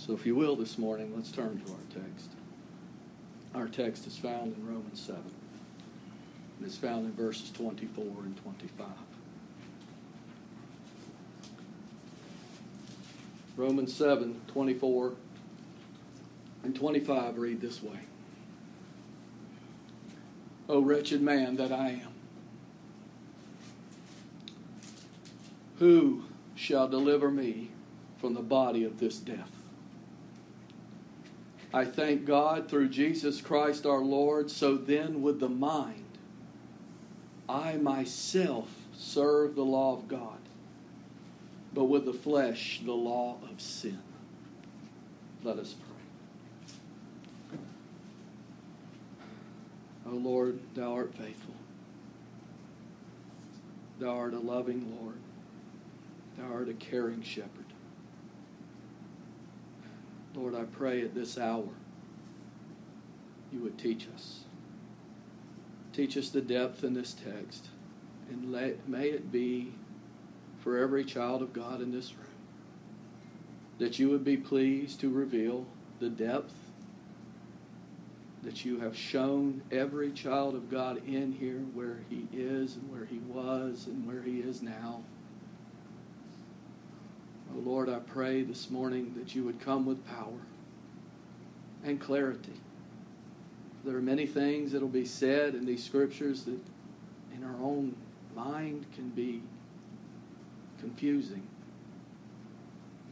So, if you will, this morning, let's turn to our text. Our text is found in Romans 7. And it's found in verses 24 and 25. Romans 7, 24 and 25 read this way. O wretched man that I am, who shall deliver me from the body of this death? I thank God through Jesus Christ our Lord. So then, with the mind, I myself serve the law of God, but with the flesh, the law of sin. Let us pray. O Lord, thou art faithful. Thou art a loving Lord. Thou art a caring shepherd. Lord, I pray at this hour you would teach us. Teach us the depth in this text, and let, may it be for every child of God in this room that you would be pleased to reveal the depth that you have shown every child of God in here where he is and where he was and where he is now. Oh Lord, I pray this morning that you would come with power and clarity. There are many things that will be said in these scriptures that in our own mind can be confusing.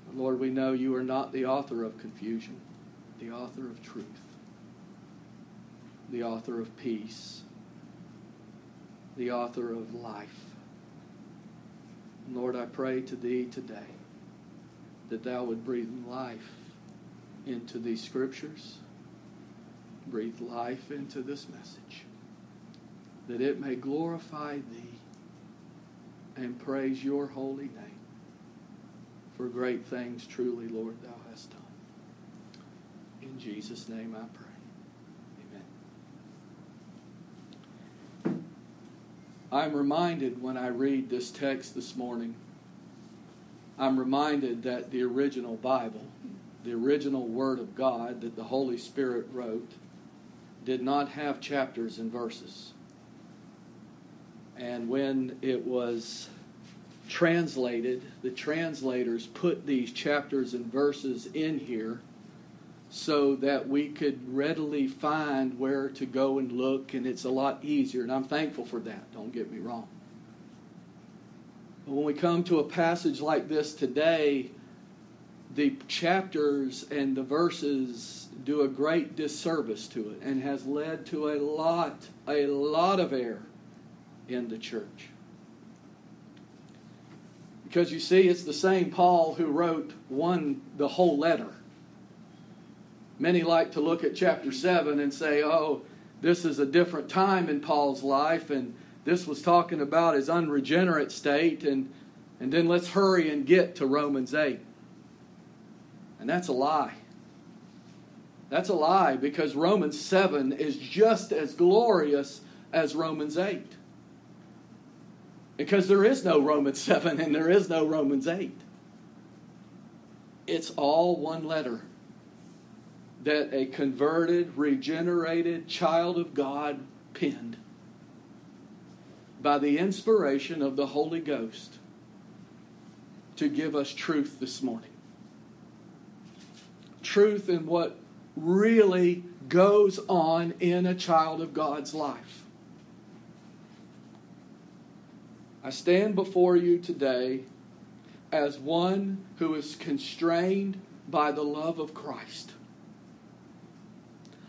But Lord, we know you are not the author of confusion, the author of truth, the author of peace, the author of life. Lord, I pray to thee today that thou would breathe life into these scriptures, breathe life into this message, that it may glorify thee and praise your holy name. For great things truly, Lord, thou hast done. In Jesus' name I pray. Amen. I'm reminded when I read this text this morning I'm reminded that the original Bible, the original Word of God that the Holy Spirit wrote, did not have chapters and verses. And when it was translated, the translators put these chapters and verses in here so that we could readily find where to go and look, and it's a lot easier. And I'm thankful for that, don't get me wrong. When we come to a passage like this today, the chapters and the verses do a great disservice to it and has led to a lot, a lot of error in the church. Because you see, it's the same Paul who wrote one the whole letter. Many like to look at chapter 7 and say, oh, this is a different time in Paul's life, and this was talking about his unregenerate state, and, and then let's hurry and get to Romans 8. And that's a lie. That's a lie because Romans 7 is just as glorious as Romans 8. Because there is no Romans 7 and there is no Romans 8. It's all one letter that a converted, regenerated child of God penned by the inspiration of the Holy Ghost to give us truth this morning. Truth in what really goes on in a child of God's life. I stand before you today as one who is constrained by the love of Christ.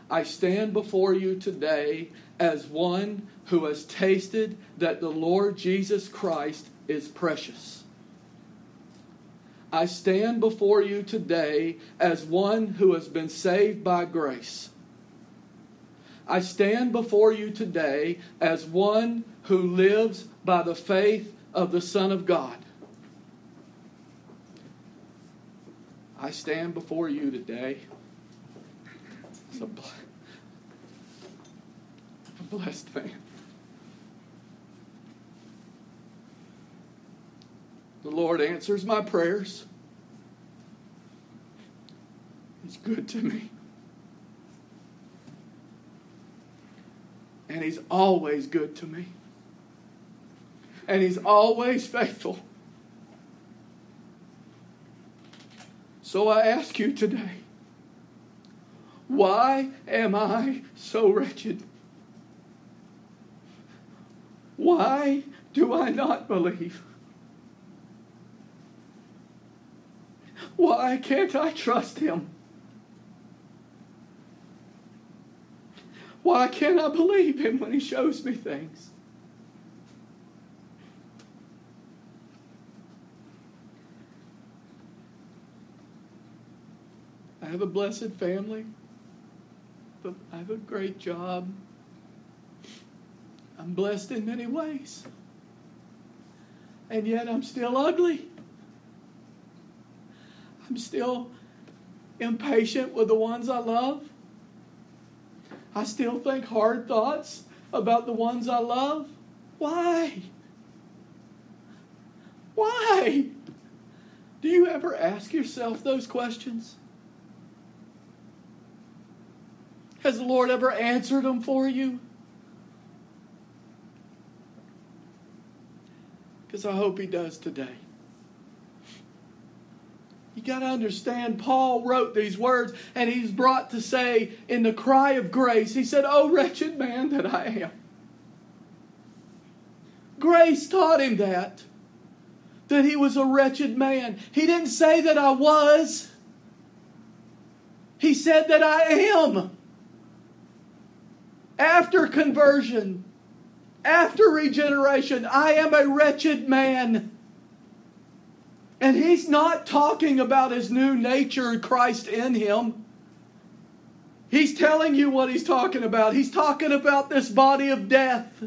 I stand before you today as one who has tasted that the Lord Jesus Christ is precious. I stand before you today as one who has been saved by grace. I stand before you today as one who lives by the faith of the Son of God. I stand before you today as a, a blessed man. The Lord answers my prayers. He's good to me. And He's always good to me. And He's always faithful. So I ask you today why am I so wretched? Why do I not believe? Why can't I trust Him? Why can't I believe Him when He shows me things? I have a blessed family. I have a great job. I'm blessed in many ways. And yet I'm still ugly. I'm still impatient with the ones I love. I still think hard thoughts about the ones I love. Why? Why? Do you ever ask yourself those questions? Has the Lord ever answered them for you? Because I hope He does today. You got to understand, Paul wrote these words, and he's brought to say in the cry of grace, he said, Oh, wretched man that I am. Grace taught him that, that he was a wretched man. He didn't say that I was, he said that I am. After conversion, after regeneration, I am a wretched man. And he's not talking about his new nature, Christ in him. He's telling you what he's talking about. He's talking about this body of death.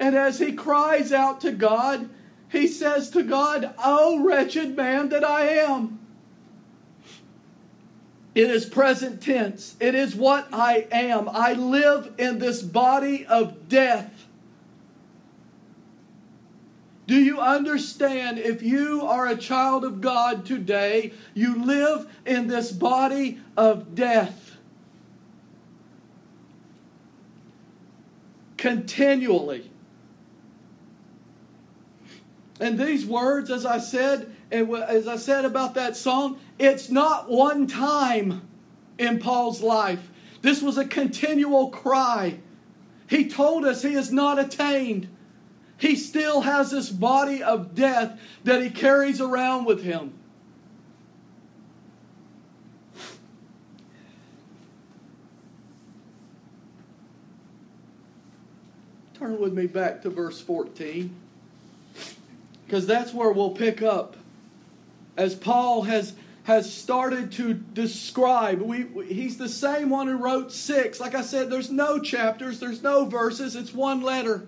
And as he cries out to God, he says to God, Oh, wretched man that I am. It is present tense. It is what I am. I live in this body of death. Do you understand if you are a child of God today, you live in this body of death? Continually. And these words, as I said, and as I said about that song, it's not one time in Paul's life. This was a continual cry. He told us he is not attained he still has this body of death that he carries around with him. Turn with me back to verse 14. Because that's where we'll pick up. As Paul has, has started to describe, we, he's the same one who wrote six. Like I said, there's no chapters, there's no verses, it's one letter.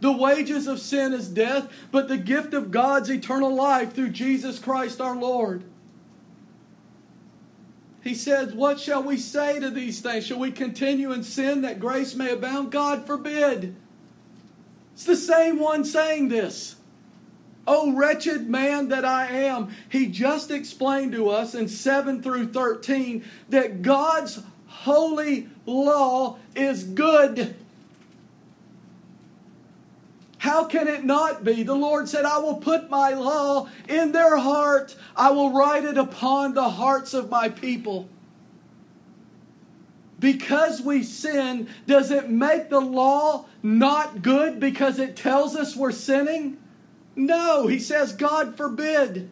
The wages of sin is death, but the gift of God's eternal life through Jesus Christ our Lord. He says, What shall we say to these things? Shall we continue in sin that grace may abound? God forbid. It's the same one saying this. Oh, wretched man that I am. He just explained to us in 7 through 13 that God's holy law is good. How can it not be? The Lord said, I will put my law in their heart, I will write it upon the hearts of my people. Because we sin, does it make the law not good because it tells us we're sinning? No, he says, God forbid.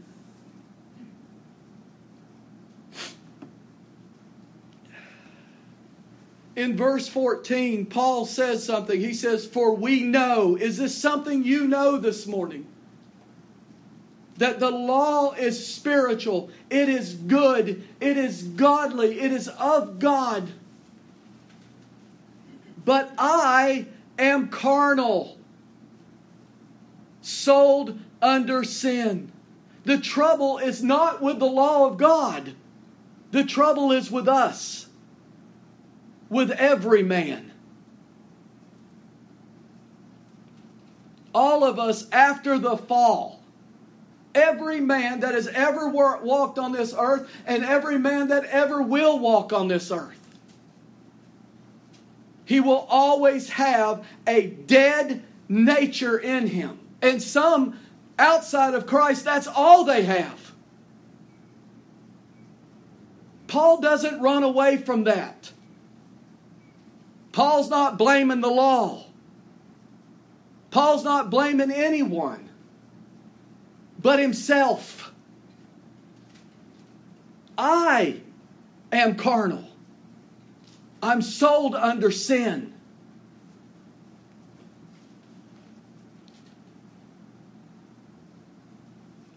in verse 14, Paul says something. He says, For we know. Is this something you know this morning? That the law is spiritual, it is good, it is godly, it is of God. But I am carnal, sold under sin. The trouble is not with the law of God, the trouble is with us with every man. All of us after the fall every man that has ever walked on this earth and every man that ever will walk on this earth. He will always have a dead nature in him. And some outside of Christ, that's all they have. Paul doesn't run away from that. Paul's not blaming the law. Paul's not blaming anyone but himself. I am carnal. I'm sold under sin.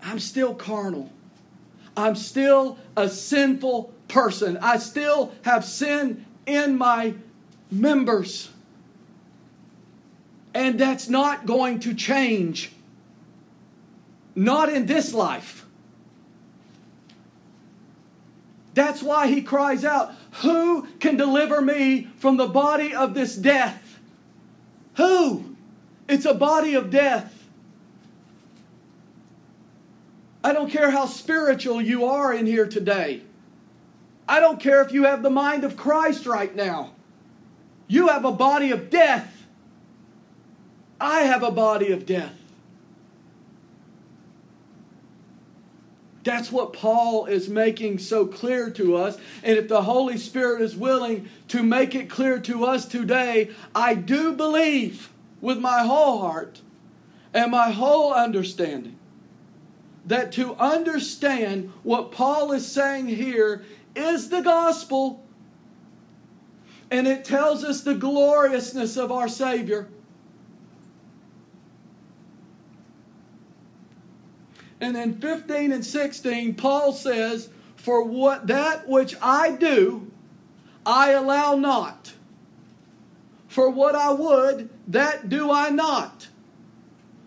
I'm still carnal. I'm still a sinful person. I still have sin in my members. And that's not going to change. Not in this life. That's why he cries out, Who can deliver me from the body of this death? Who? It's a body of death. I don't care how spiritual you are in here today. I don't care if you have the mind of Christ right now. You have a body of death. I have a body of death. That's what Paul is making so clear to us. And if the Holy Spirit is willing to make it clear to us today, I do believe with my whole heart and my whole understanding that to understand what Paul is saying here is the gospel. And it tells us the gloriousness of our Savior. And then 15 and 16, Paul says, For what that which I do, I allow not. For what I would, that do I not.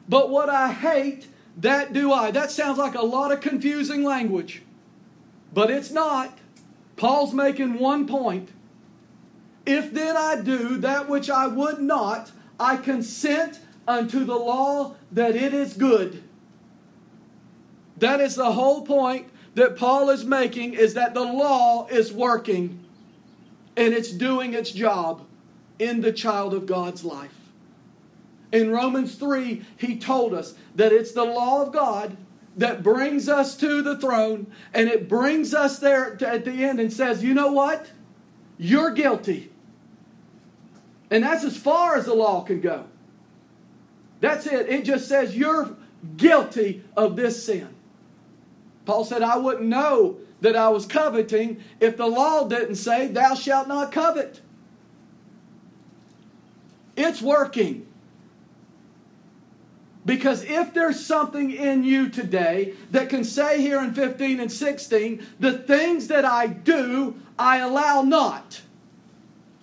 But what I hate, that do I. That sounds like a lot of confusing language, but it's not. Paul's making one point. If then I do that which I would not, I consent unto the law that it is good. That is the whole point that Paul is making is that the law is working and it's doing its job in the child of God's life. In Romans 3, he told us that it's the law of God that brings us to the throne and it brings us there at the end and says, you know what? You're guilty. And that's as far as the law can go. That's it. It just says you're guilty of this sin. Paul said, I wouldn't know that I was coveting if the law didn't say, Thou shalt not covet. It's working. Because if there's something in you today that can say here in 15 and 16, the things that I do, I allow not.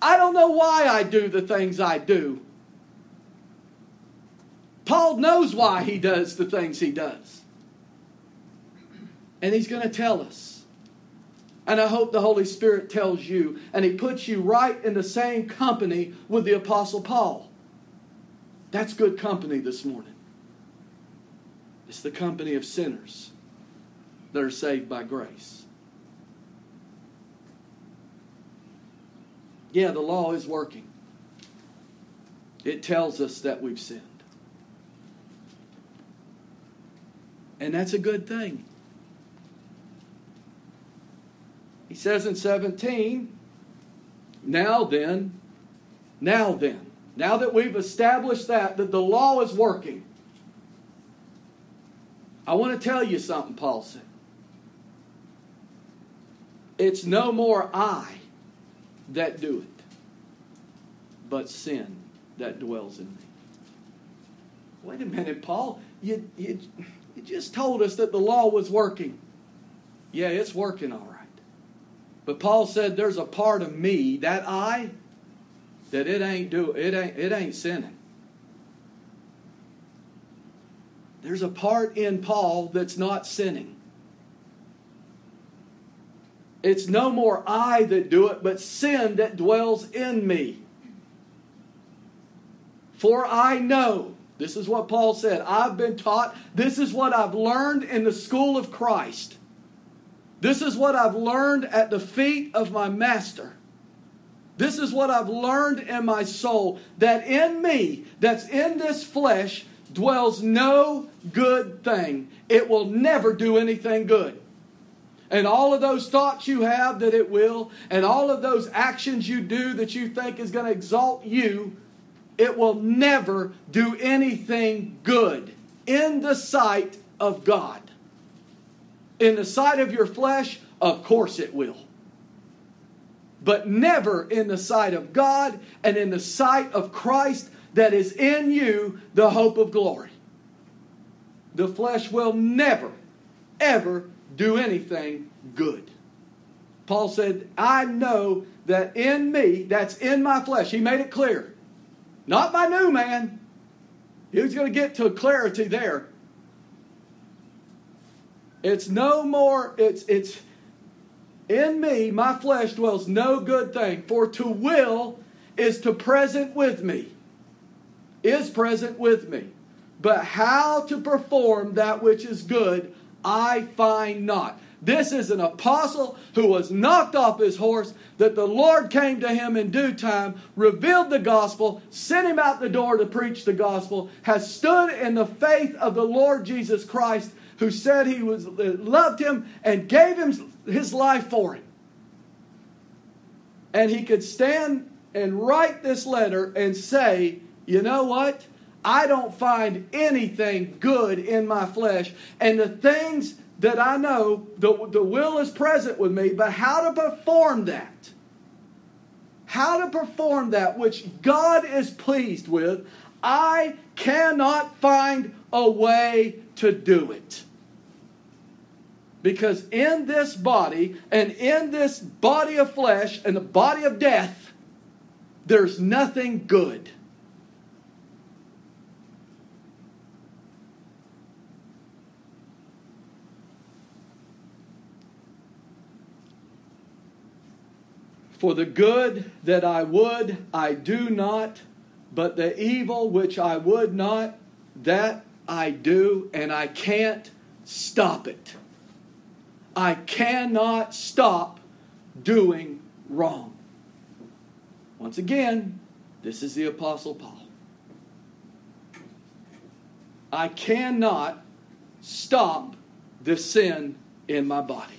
I don't know why I do the things I do. Paul knows why he does the things he does. And he's going to tell us. And I hope the Holy Spirit tells you, and he puts you right in the same company with the Apostle Paul. That's good company this morning. It's the company of sinners that are saved by grace. Yeah, the law is working. It tells us that we've sinned. And that's a good thing. He says in 17, now then, now then, now that we've established that, that the law is working, I want to tell you something, Paul said. It's no more I that do it, but sin that dwells in me. Wait a minute, Paul. You, you, you just told us that the law was working. Yeah, it's working all right. But Paul said there's a part of me, that I, that it ain't do it ain't it ain't sinning. There's a part in Paul that's not sinning. It's no more I that do it, but sin that dwells in me. For I know This is what Paul said. I've been taught. This is what I've learned in the school of Christ. This is what I've learned at the feet of my master. This is what I've learned in my soul that in me, that's in this flesh, dwells no good thing. It will never do anything good. And all of those thoughts you have that it will, and all of those actions you do that you think is going to exalt you, it will never do anything good in the sight of God. In the sight of your flesh, of course it will. But never in the sight of God and in the sight of Christ that is in you, the hope of glory. The flesh will never, ever do anything good. Paul said, I know that in me, that's in my flesh. He made it clear. Not my new man. He was going to get to clarity there. It's no more, it's, it's in me, my flesh dwells no good thing. For to will is to present with me, is present with me. But how to perform that which is good, I find not. This is an apostle who was knocked off his horse, that the Lord came to him in due time, revealed the gospel, sent him out the door to preach the gospel, has stood in the faith of the Lord Jesus Christ, who said he was uh, loved him and gave him his life for him. And he could stand and write this letter and say, you know what? I don't find anything good in my flesh. And the things that I know, the, the will is present with me, but how to perform that, how to perform that which God is pleased with, I cannot find a way to do it. Because in this body and in this body of flesh and the body of death, there's nothing good. For the good that I would, I do not, but the evil which I would not, that I do, and I can't stop it. I cannot stop doing wrong. Once again, this is the Apostle Paul. I cannot stop the sin in my body.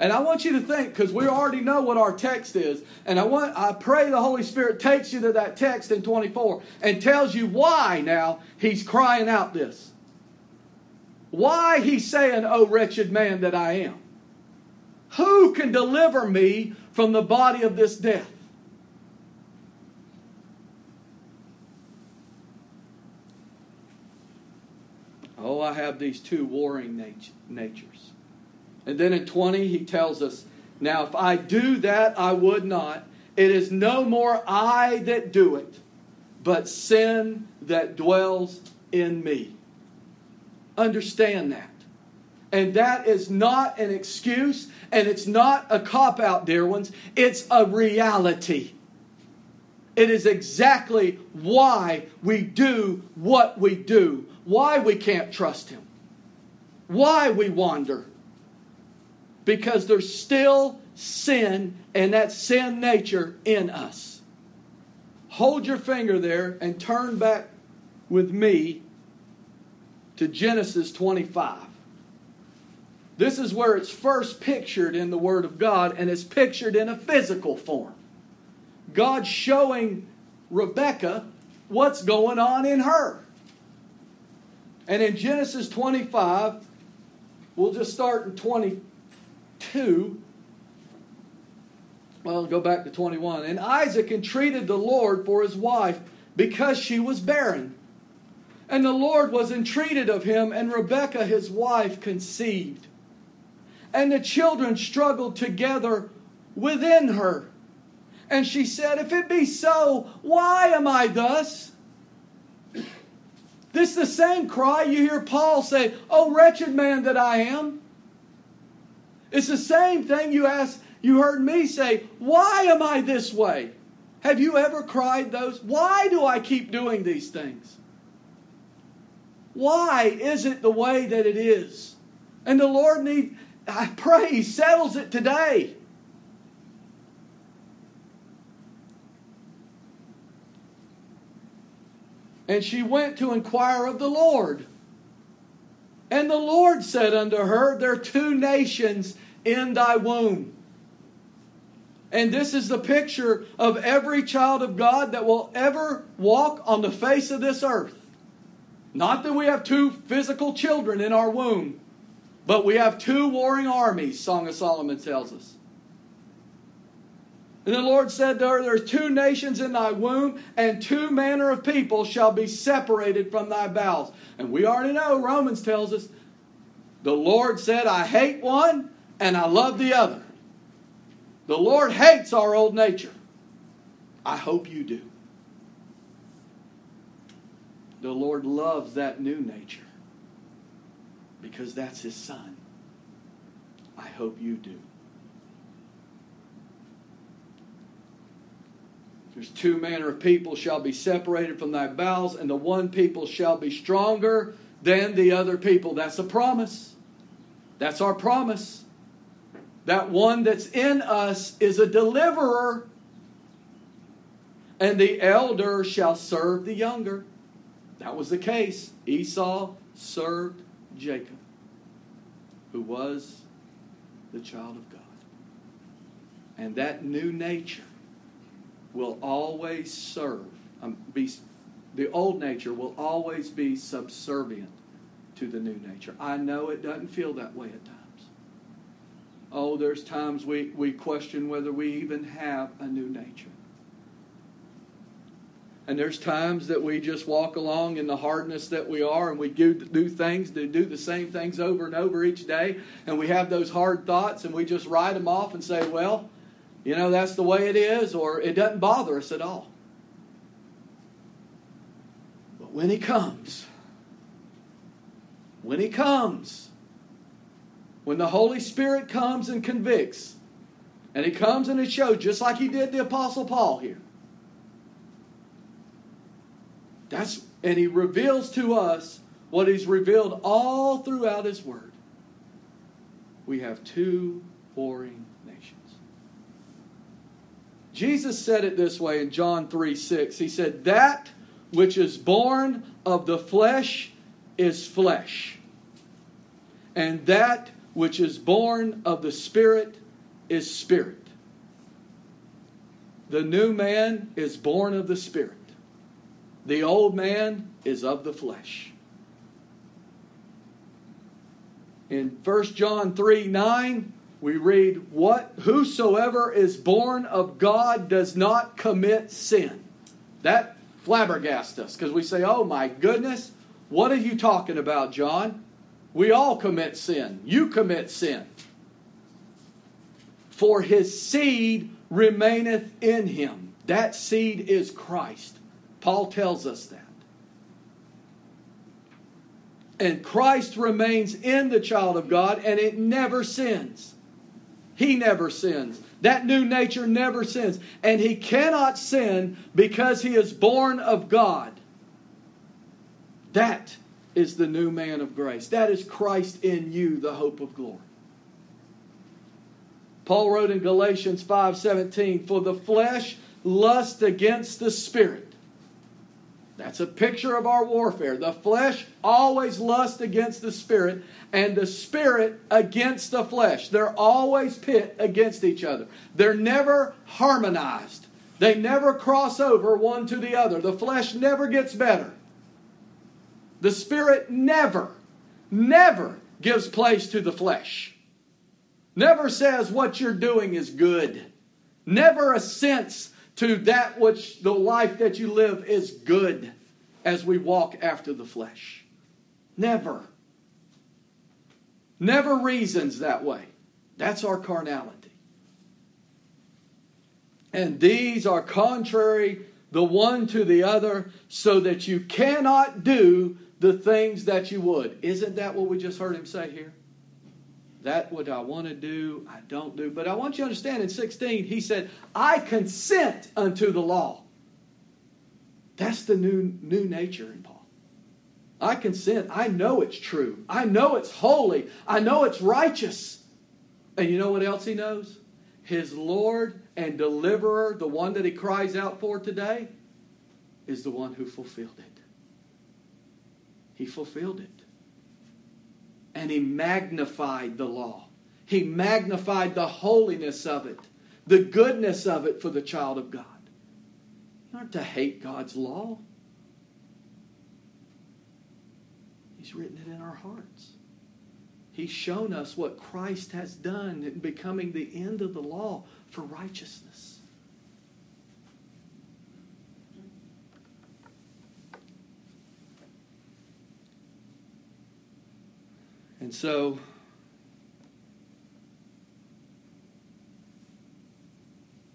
And I want you to think, because we already know what our text is, and I want I pray the Holy Spirit takes you to that text in 24 and tells you why now he's crying out this. Why he's saying, Oh wretched man that I am. Who can deliver me from the body of this death? Oh, I have these two warring nat- natures. And then in 20, he tells us, Now if I do that, I would not. It is no more I that do it, but sin that dwells in me. Understand that. And that is not an excuse and it's not a cop out, dear ones. It's a reality. It is exactly why we do what we do, why we can't trust Him, why we wander, because there's still sin and that sin nature in us. Hold your finger there and turn back with me to Genesis 25. This is where it's first pictured in the Word of God, and it's pictured in a physical form. God showing Rebecca what's going on in her. And in Genesis 25, we'll just start in 20, 2. Well, go back to 21. And Isaac entreated the Lord for his wife because she was barren. And the Lord was entreated of him, and Rebekah his wife conceived. And the children struggled together within her. And she said, If it be so, why am I thus? This is the same cry you hear Paul say, Oh, wretched man that I am. It's the same thing you asked, you heard me say, Why am I this way? Have you ever cried those? Why do I keep doing these things? Why is it the way that it is? And the Lord need I pray he settles it today. And she went to inquire of the Lord. And the Lord said unto her, There are two nations in thy womb. And this is the picture of every child of God that will ever walk on the face of this earth. Not that we have two physical children in our womb, but we have two warring armies, Song of Solomon tells us. And the Lord said to her, There are two nations in thy womb, and two manner of people shall be separated from thy bowels. And we already know, Romans tells us, the Lord said, I hate one and I love the other. The Lord hates our old nature. I hope you do. The Lord loves that new nature because that's His Son. I hope you do. There's two manner of people shall be separated from thy bowels, and the one people shall be stronger than the other people. That's a promise. That's our promise. That one that's in us is a deliverer, and the elder shall serve the younger. That was the case. Esau served Jacob, who was the child of God. And that new nature will always serve, um, be, the old nature will always be subservient to the new nature. I know it doesn't feel that way at times. Oh, there's times we, we question whether we even have a new nature. And there's times that we just walk along in the hardness that we are and we do, do things, to do the same things over and over each day. And we have those hard thoughts and we just write them off and say, well, you know, that's the way it is, or it doesn't bother us at all. But when He comes, when He comes, when the Holy Spirit comes and convicts, and He comes and He shows, just like He did the Apostle Paul here. That's and He reveals to us what He's revealed all throughout His Word. We have two warring. Jesus said it this way in John 3 6. He said, That which is born of the flesh is flesh, and that which is born of the Spirit is spirit. The new man is born of the Spirit, the old man is of the flesh. In 1 John 3 9, we read, What whosoever is born of God does not commit sin. That flabbergasts us because we say, Oh my goodness, what are you talking about, John? We all commit sin. You commit sin. For his seed remaineth in him. That seed is Christ. Paul tells us that. And Christ remains in the child of God and it never sins. He never sins. That new nature never sins. And he cannot sin because he is born of God. That is the new man of grace. That is Christ in you, the hope of glory. Paul wrote in Galatians 5:17, "For the flesh lusts against the spirit, that's a picture of our warfare. The flesh always lusts against the spirit, and the spirit against the flesh. They're always pit against each other. They're never harmonized. They never cross over one to the other. The flesh never gets better. The spirit never, never gives place to the flesh. Never says what you're doing is good. Never assents to that which the life that you live is good as we walk after the flesh. Never. Never reasons that way. That's our carnality. And these are contrary the one to the other, so that you cannot do the things that you would. Isn't that what we just heard him say here? That what I want to do, I don't do. But I want you to understand in 16, he said, I consent unto the law. That's the new, new nature in Paul. I consent. I know it's true. I know it's holy. I know it's righteous. And you know what else he knows? His Lord and deliverer, the one that he cries out for today, is the one who fulfilled it. He fulfilled it. And he magnified the law. He magnified the holiness of it, the goodness of it for the child of God. You aren't to hate God's law. He's written it in our hearts. He's shown us what Christ has done in becoming the end of the law for righteousness. And so,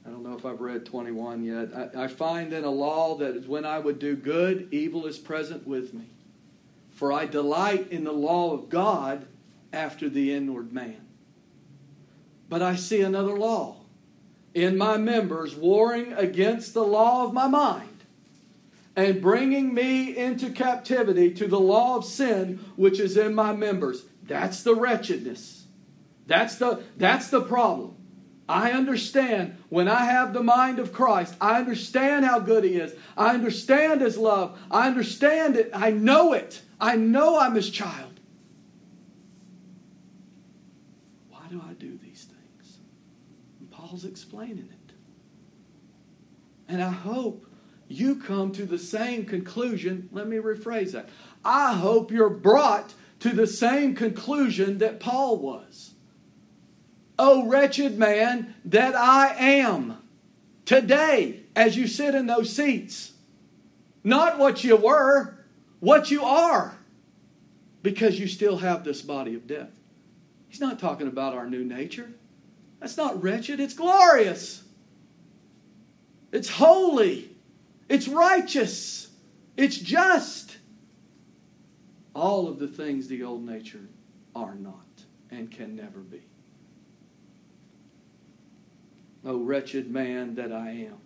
I don't know if I've read 21 yet. I, I find in a law that when I would do good, evil is present with me. For I delight in the law of God after the inward man. But I see another law in my members warring against the law of my mind and bringing me into captivity to the law of sin which is in my members. That's the wretchedness. That's the, that's the problem. I understand when I have the mind of Christ, I understand how good He is. I understand His love. I understand it. I know it. I know I'm His child. Why do I do these things? And Paul's explaining it. And I hope you come to the same conclusion. Let me rephrase that. I hope you're brought to the same conclusion that Paul was. O wretched man that I am today as you sit in those seats. Not what you were, what you are, because you still have this body of death. He's not talking about our new nature. That's not wretched, it's glorious. It's holy. It's righteous. It's just all of the things the old nature are not and can never be. O wretched man that I am,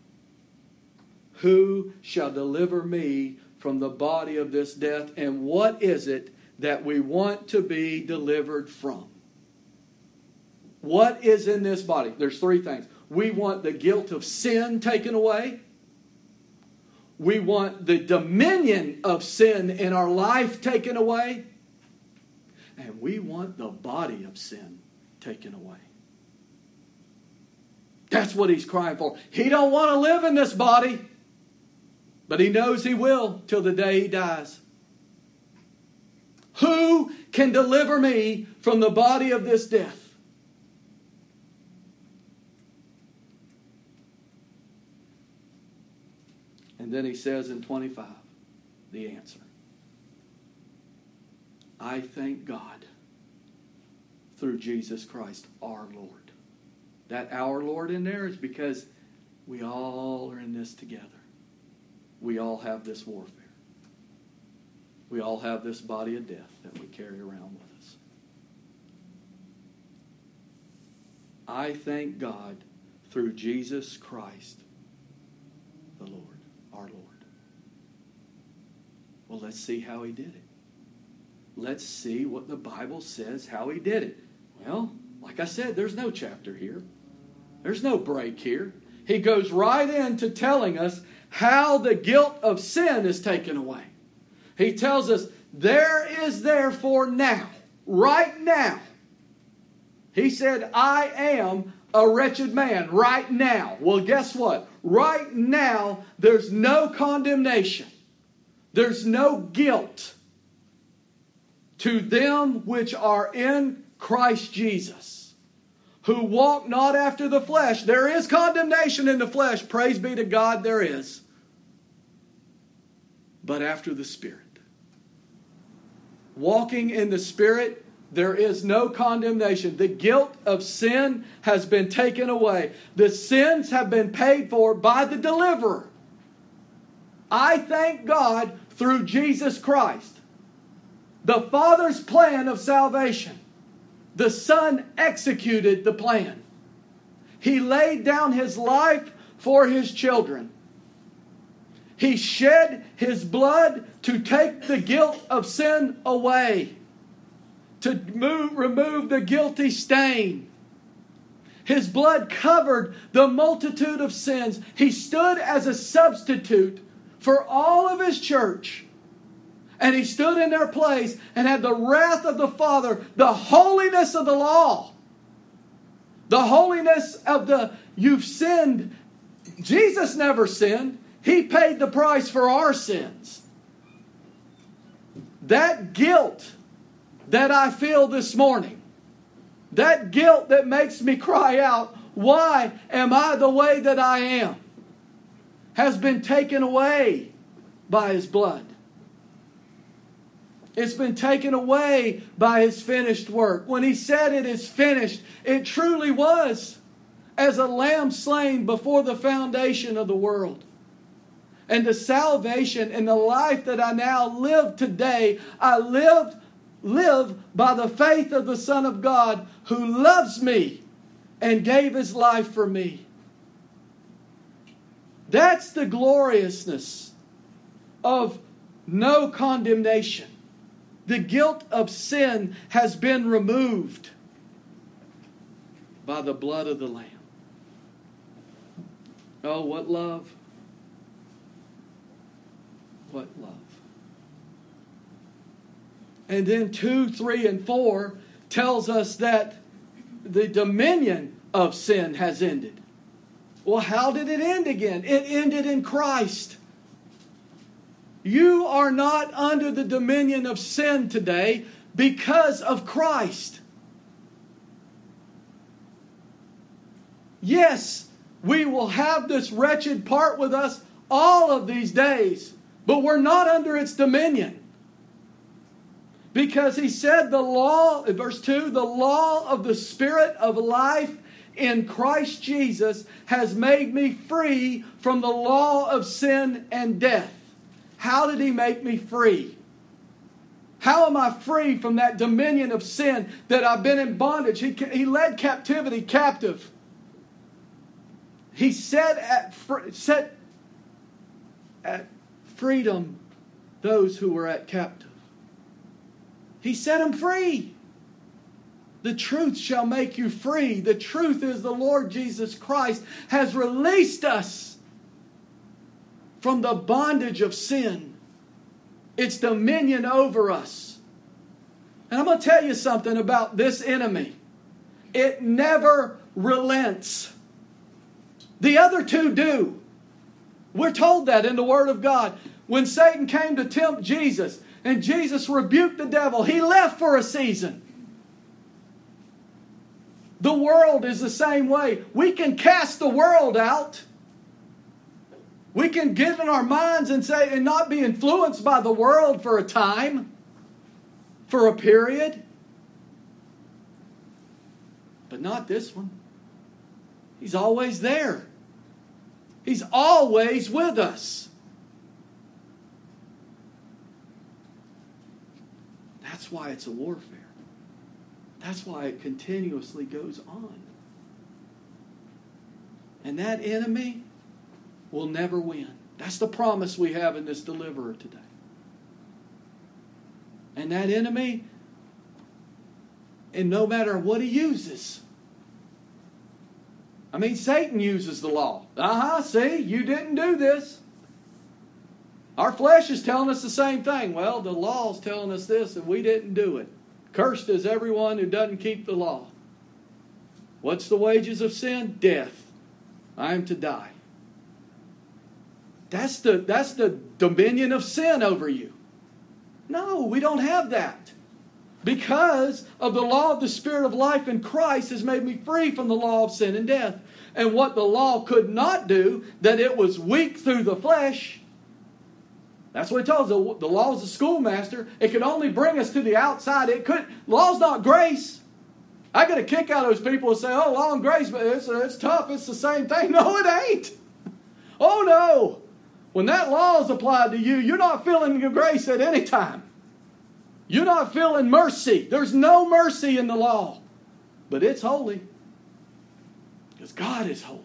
who shall deliver me from the body of this death? And what is it that we want to be delivered from? What is in this body? There's three things. We want the guilt of sin taken away. We want the dominion of sin in our life taken away. And we want the body of sin taken away. That's what he's crying for. He don't want to live in this body, but he knows he will till the day he dies. Who can deliver me from the body of this death? And then he says in 25, the answer. I thank God through Jesus Christ our Lord. That our Lord in there is because we all are in this together. We all have this warfare. We all have this body of death that we carry around with us. I thank God through Jesus Christ the Lord our Lord. Well, let's see how he did it. Let's see what the Bible says how he did it. Well, like I said, there's no chapter here, there's no break here. He goes right into telling us how the guilt of sin is taken away. He tells us, There is therefore now, right now. He said, I am a wretched man right now. Well, guess what? Right now, there's no condemnation, there's no guilt to them which are in Christ Jesus, who walk not after the flesh. There is condemnation in the flesh. Praise be to God, there is. But after the Spirit. Walking in the Spirit there is no condemnation. The guilt of sin has been taken away. The sins have been paid for by the deliverer. I thank God through Jesus Christ. The Father's plan of salvation the Son executed the plan. He laid down his life for his children. He shed his blood to take the guilt of sin away, to move, remove the guilty stain. His blood covered the multitude of sins. He stood as a substitute for all of his church. And he stood in their place and had the wrath of the Father, the holiness of the law, the holiness of the you've sinned. Jesus never sinned. He paid the price for our sins. That guilt that I feel this morning, that guilt that makes me cry out, Why am I the way that I am? has been taken away by His blood. It's been taken away by His finished work. When He said it is finished, it truly was as a lamb slain before the foundation of the world. And the salvation and the life that I now live today, I lived live by the faith of the Son of God who loves me and gave his life for me. That's the gloriousness of no condemnation. The guilt of sin has been removed by the blood of the Lamb. Oh, what love! What love. And then 2, 3, and 4 tells us that the dominion of sin has ended. Well, how did it end again? It ended in Christ. You are not under the dominion of sin today because of Christ. Yes, we will have this wretched part with us all of these days, but we're not under its dominion. Because he said the law, verse 2, the law of the Spirit of life in Christ Jesus has made me free from the law of sin and death. How did he make me free? How am I free from that dominion of sin that I've been in bondage? He, he led captivity captive. He set at, set at freedom those who were at captive. He set them free. The truth shall make you free. The truth is the Lord Jesus Christ has released us from the bondage of sin, its dominion over us. And I'm going to tell you something about this enemy it never relents. The other two do. We're told that in the Word of God. When Satan came to tempt Jesus and Jesus rebuked the devil, he left for a season. The world is the same way. We can cast the world out. We can get in our minds and say, and not be influenced by the world for a time, for a period. But not this one. He's always there, He's always with us. That's why it's a warfare. That's why it continuously goes on. And that enemy will never win. That's the promise we have in this deliverer today. And that enemy, and no matter what he uses, I mean, Satan uses the law. Uh huh, see, you didn't do this. Our flesh is telling us the same thing. Well, the law is telling us this, and we didn't do it. Cursed is everyone who doesn't keep the law. What's the wages of sin? Death. I am to die. That's the, that's the dominion of sin over you. No, we don't have that. Because of the law of the Spirit of life in Christ has made me free from the law of sin and death. And what the law could not do, that it was weak through the flesh, that's what it tells us. The, the law is a schoolmaster. It can only bring us to the outside. It could law's not grace. I get a kick out of those people who say, "Oh, law and grace, but it's, it's tough. It's the same thing." No, it ain't. Oh no. When that law is applied to you, you're not feeling grace at any time. You're not feeling mercy. There's no mercy in the law, but it's holy because God is holy.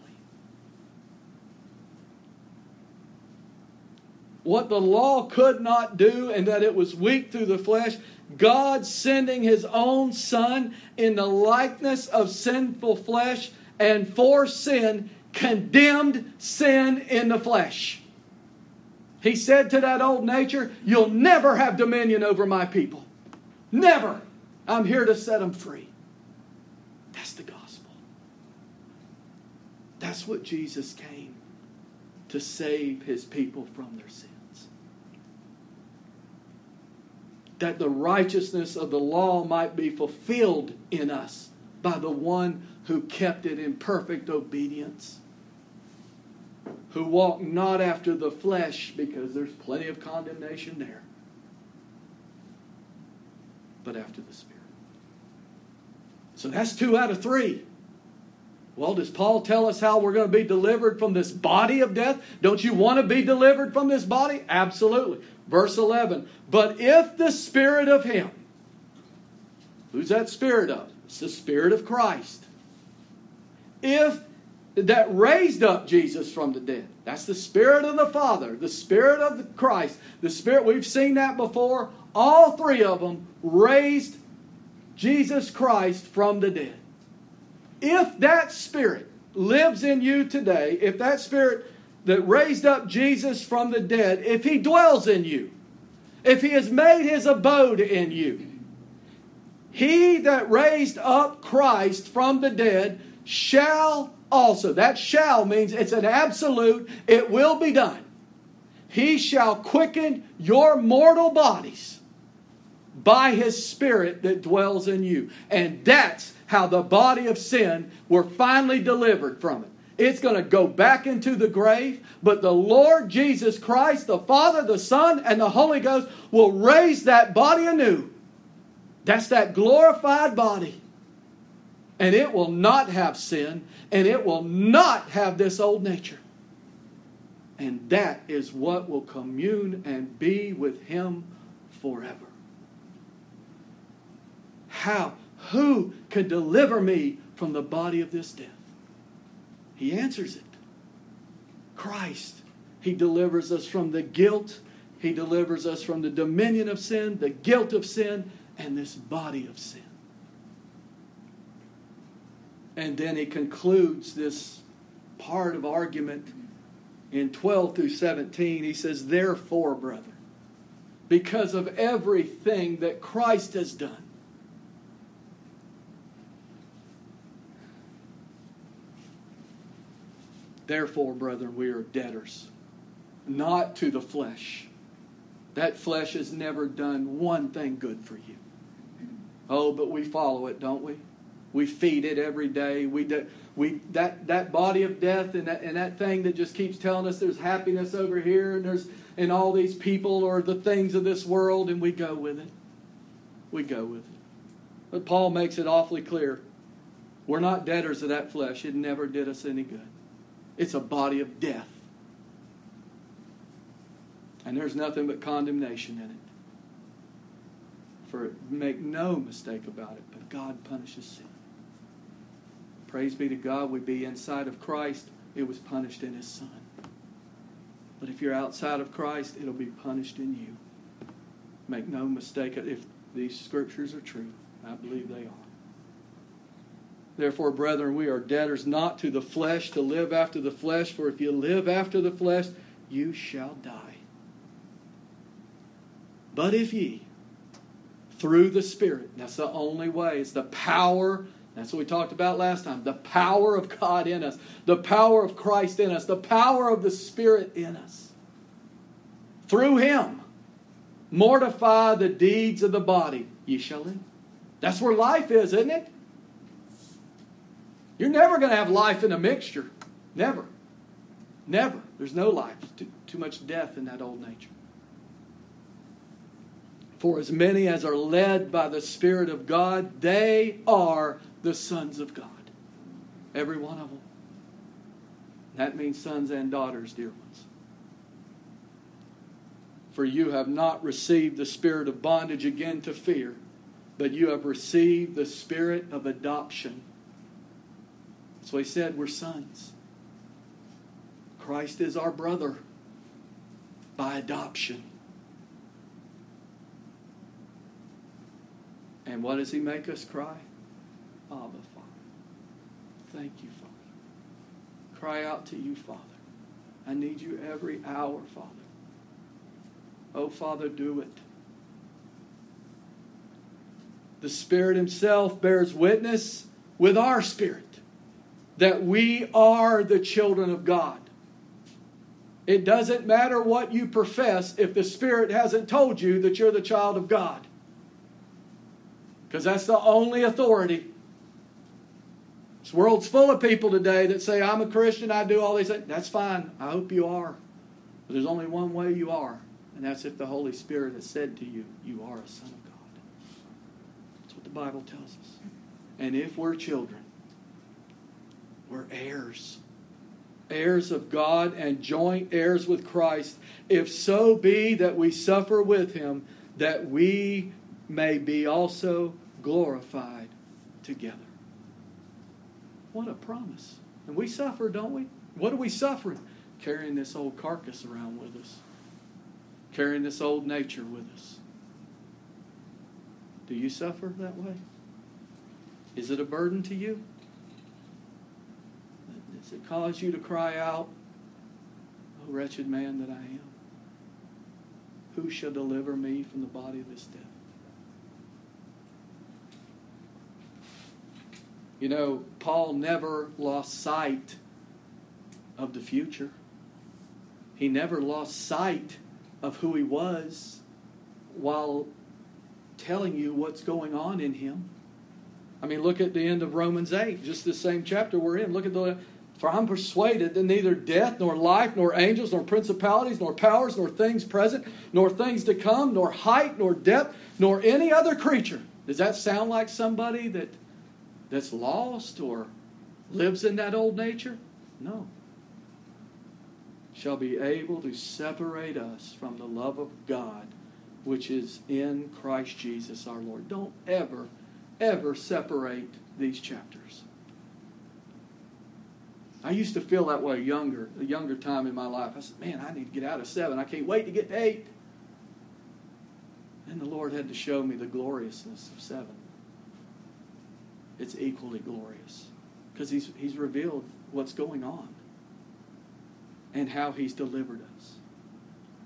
What the law could not do, and that it was weak through the flesh, God sending his own Son in the likeness of sinful flesh and for sin, condemned sin in the flesh. He said to that old nature, You'll never have dominion over my people. Never. I'm here to set them free. That's the gospel. That's what Jesus came to save his people from their sins. That the righteousness of the law might be fulfilled in us by the one who kept it in perfect obedience who walked not after the flesh, because there's plenty of condemnation there, but after the Spirit. So that's two out of three. Well, does Paul tell us how we're going to be delivered from this body of death? Don't you want to be delivered from this body? Absolutely. Verse 11. But if the Spirit of Him, who's that Spirit of? It's the Spirit of Christ. If that raised up Jesus from the dead. That's the Spirit of the Father, the Spirit of the Christ, the Spirit, we've seen that before. All three of them raised Jesus Christ from the dead. If that Spirit lives in you today, if that Spirit that raised up Jesus from the dead, if He dwells in you, if He has made His abode in you, He that raised up Christ from the dead shall also. That shall means it's an absolute, it will be done. He shall quicken your mortal bodies by his spirit that dwells in you. And that's how the body of sin were finally delivered from it. It's going to go back into the grave, but the Lord Jesus Christ, the Father, the Son, and the Holy Ghost will raise that body anew. That's that glorified body and it will not have sin, and it will not have this old nature. And that is what will commune and be with Him forever. How? Who can deliver me from the body of this death? He answers it Christ. He delivers us from the guilt, He delivers us from the dominion of sin, the guilt of sin, and this body of sin. And then he concludes this part of argument in 12 through 17. He says, Therefore, brother, because of everything that Christ has done, Therefore, brethren, we are debtors, not to the flesh. That flesh has never done one thing good for you. Oh, but we follow it, don't we? We feed it every day. We, we that, that body of death and that, and that thing that just keeps telling us there's happiness over here and there's and all these people or the things of this world, and we go with it. We go with it. But Paul makes it awfully clear. We're not debtors of that flesh. It never did us any good. It's a body of death. And there's nothing but condemnation in it. For make no mistake about it, but God punishes sin. Praise be to God, we be inside of Christ, it was punished in His Son. But if you're outside of Christ, it'll be punished in you. Make no mistake if these scriptures are true. I believe they are. Therefore, brethren, we are debtors not to the flesh to live after the flesh, for if you live after the flesh, you shall die. But if ye, through the Spirit, that's the only way, it's the power that's what we talked about last time. The power of God in us, the power of Christ in us, the power of the Spirit in us. Through Him, mortify the deeds of the body. Ye shall live. That's where life is, isn't it? You're never going to have life in a mixture. Never. Never. There's no life. Too, too much death in that old nature. For as many as are led by the Spirit of God, they are the sons of God. Every one of them. That means sons and daughters, dear ones. For you have not received the spirit of bondage again to fear, but you have received the spirit of adoption. So he said, We're sons. Christ is our brother by adoption. And what does he make us cry? Abba, Father. Thank you, Father. Cry out to you, Father. I need you every hour, Father. Oh, Father, do it. The Spirit Himself bears witness with our spirit that we are the children of God. It doesn't matter what you profess if the Spirit hasn't told you that you're the child of God. Because that's the only authority. This world's full of people today that say, I'm a Christian, I do all these things. That's fine. I hope you are. But there's only one way you are, and that's if the Holy Spirit has said to you, You are a son of God. That's what the Bible tells us. And if we're children, we're heirs. Heirs of God and joint heirs with Christ, if so be that we suffer with him, that we may be also glorified together. What a promise. And we suffer, don't we? What are we suffering? Carrying this old carcass around with us, carrying this old nature with us. Do you suffer that way? Is it a burden to you? It cause you to cry out, O wretched man that I am? Who shall deliver me from the body of this death? You know, Paul never lost sight of the future. He never lost sight of who he was while telling you what's going on in him. I mean, look at the end of Romans 8, just the same chapter we're in. Look at the for I'm persuaded that neither death, nor life, nor angels, nor principalities, nor powers, nor things present, nor things to come, nor height, nor depth, nor any other creature. Does that sound like somebody that that's lost or lives in that old nature? No. Shall be able to separate us from the love of God which is in Christ Jesus our Lord. Don't ever, ever separate these chapters. I used to feel that way younger, a younger time in my life. I said, man, I need to get out of seven. I can't wait to get to eight. And the Lord had to show me the gloriousness of seven it's equally glorious because he's, he's revealed what's going on and how he's delivered us.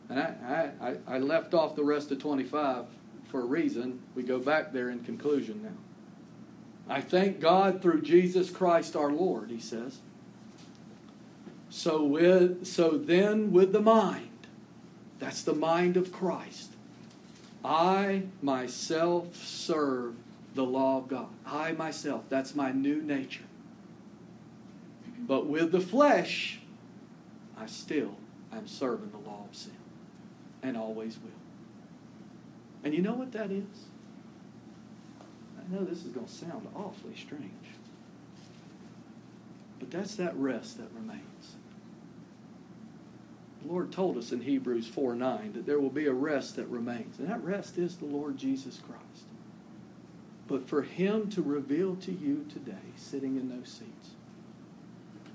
And I, I, I left off the rest of 25 for a reason. We go back there in conclusion now. I thank God through Jesus Christ our Lord, he says. So with so then with the mind, that's the mind of Christ. I myself serve the law of God. I myself, that's my new nature. But with the flesh, I still am serving the law of sin and always will. And you know what that is? I know this is going to sound awfully strange. But that's that rest that remains. The Lord told us in Hebrews 4 9 that there will be a rest that remains. And that rest is the Lord Jesus Christ but for Him to reveal to you today, sitting in those seats.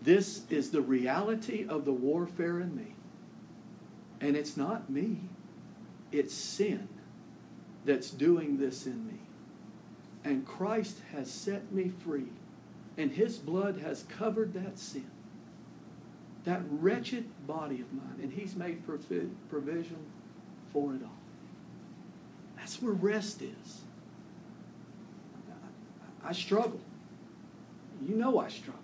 This is the reality of the warfare in me. And it's not me, it's sin that's doing this in me. And Christ has set me free, and His blood has covered that sin, that wretched body of mine, and He's made provision for it all. That's where rest is. I struggle. You know I struggle.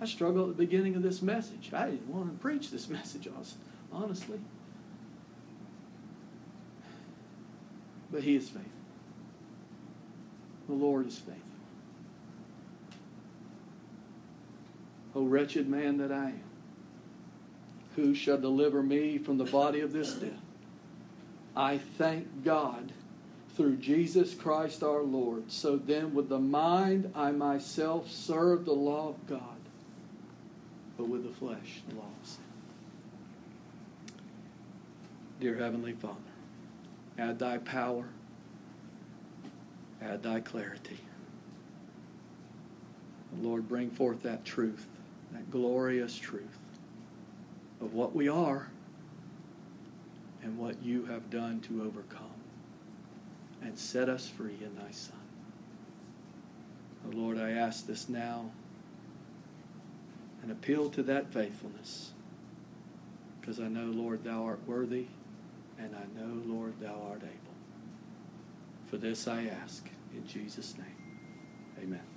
I struggled at the beginning of this message. I didn't want to preach this message, honestly. But He is faithful. The Lord is faithful. O wretched man that I am, who shall deliver me from the body of this death? I thank God through Jesus Christ our Lord. So then, with the mind, I myself serve the law of God, but with the flesh, the law of sin. dear Heavenly Father. Add thy power, add thy clarity. Lord, bring forth that truth, that glorious truth of what we are and what you have done to overcome and set us free in thy Son. Oh Lord, I ask this now and appeal to that faithfulness because I know, Lord, thou art worthy and I know, Lord, thou art able. For this I ask in Jesus' name. Amen.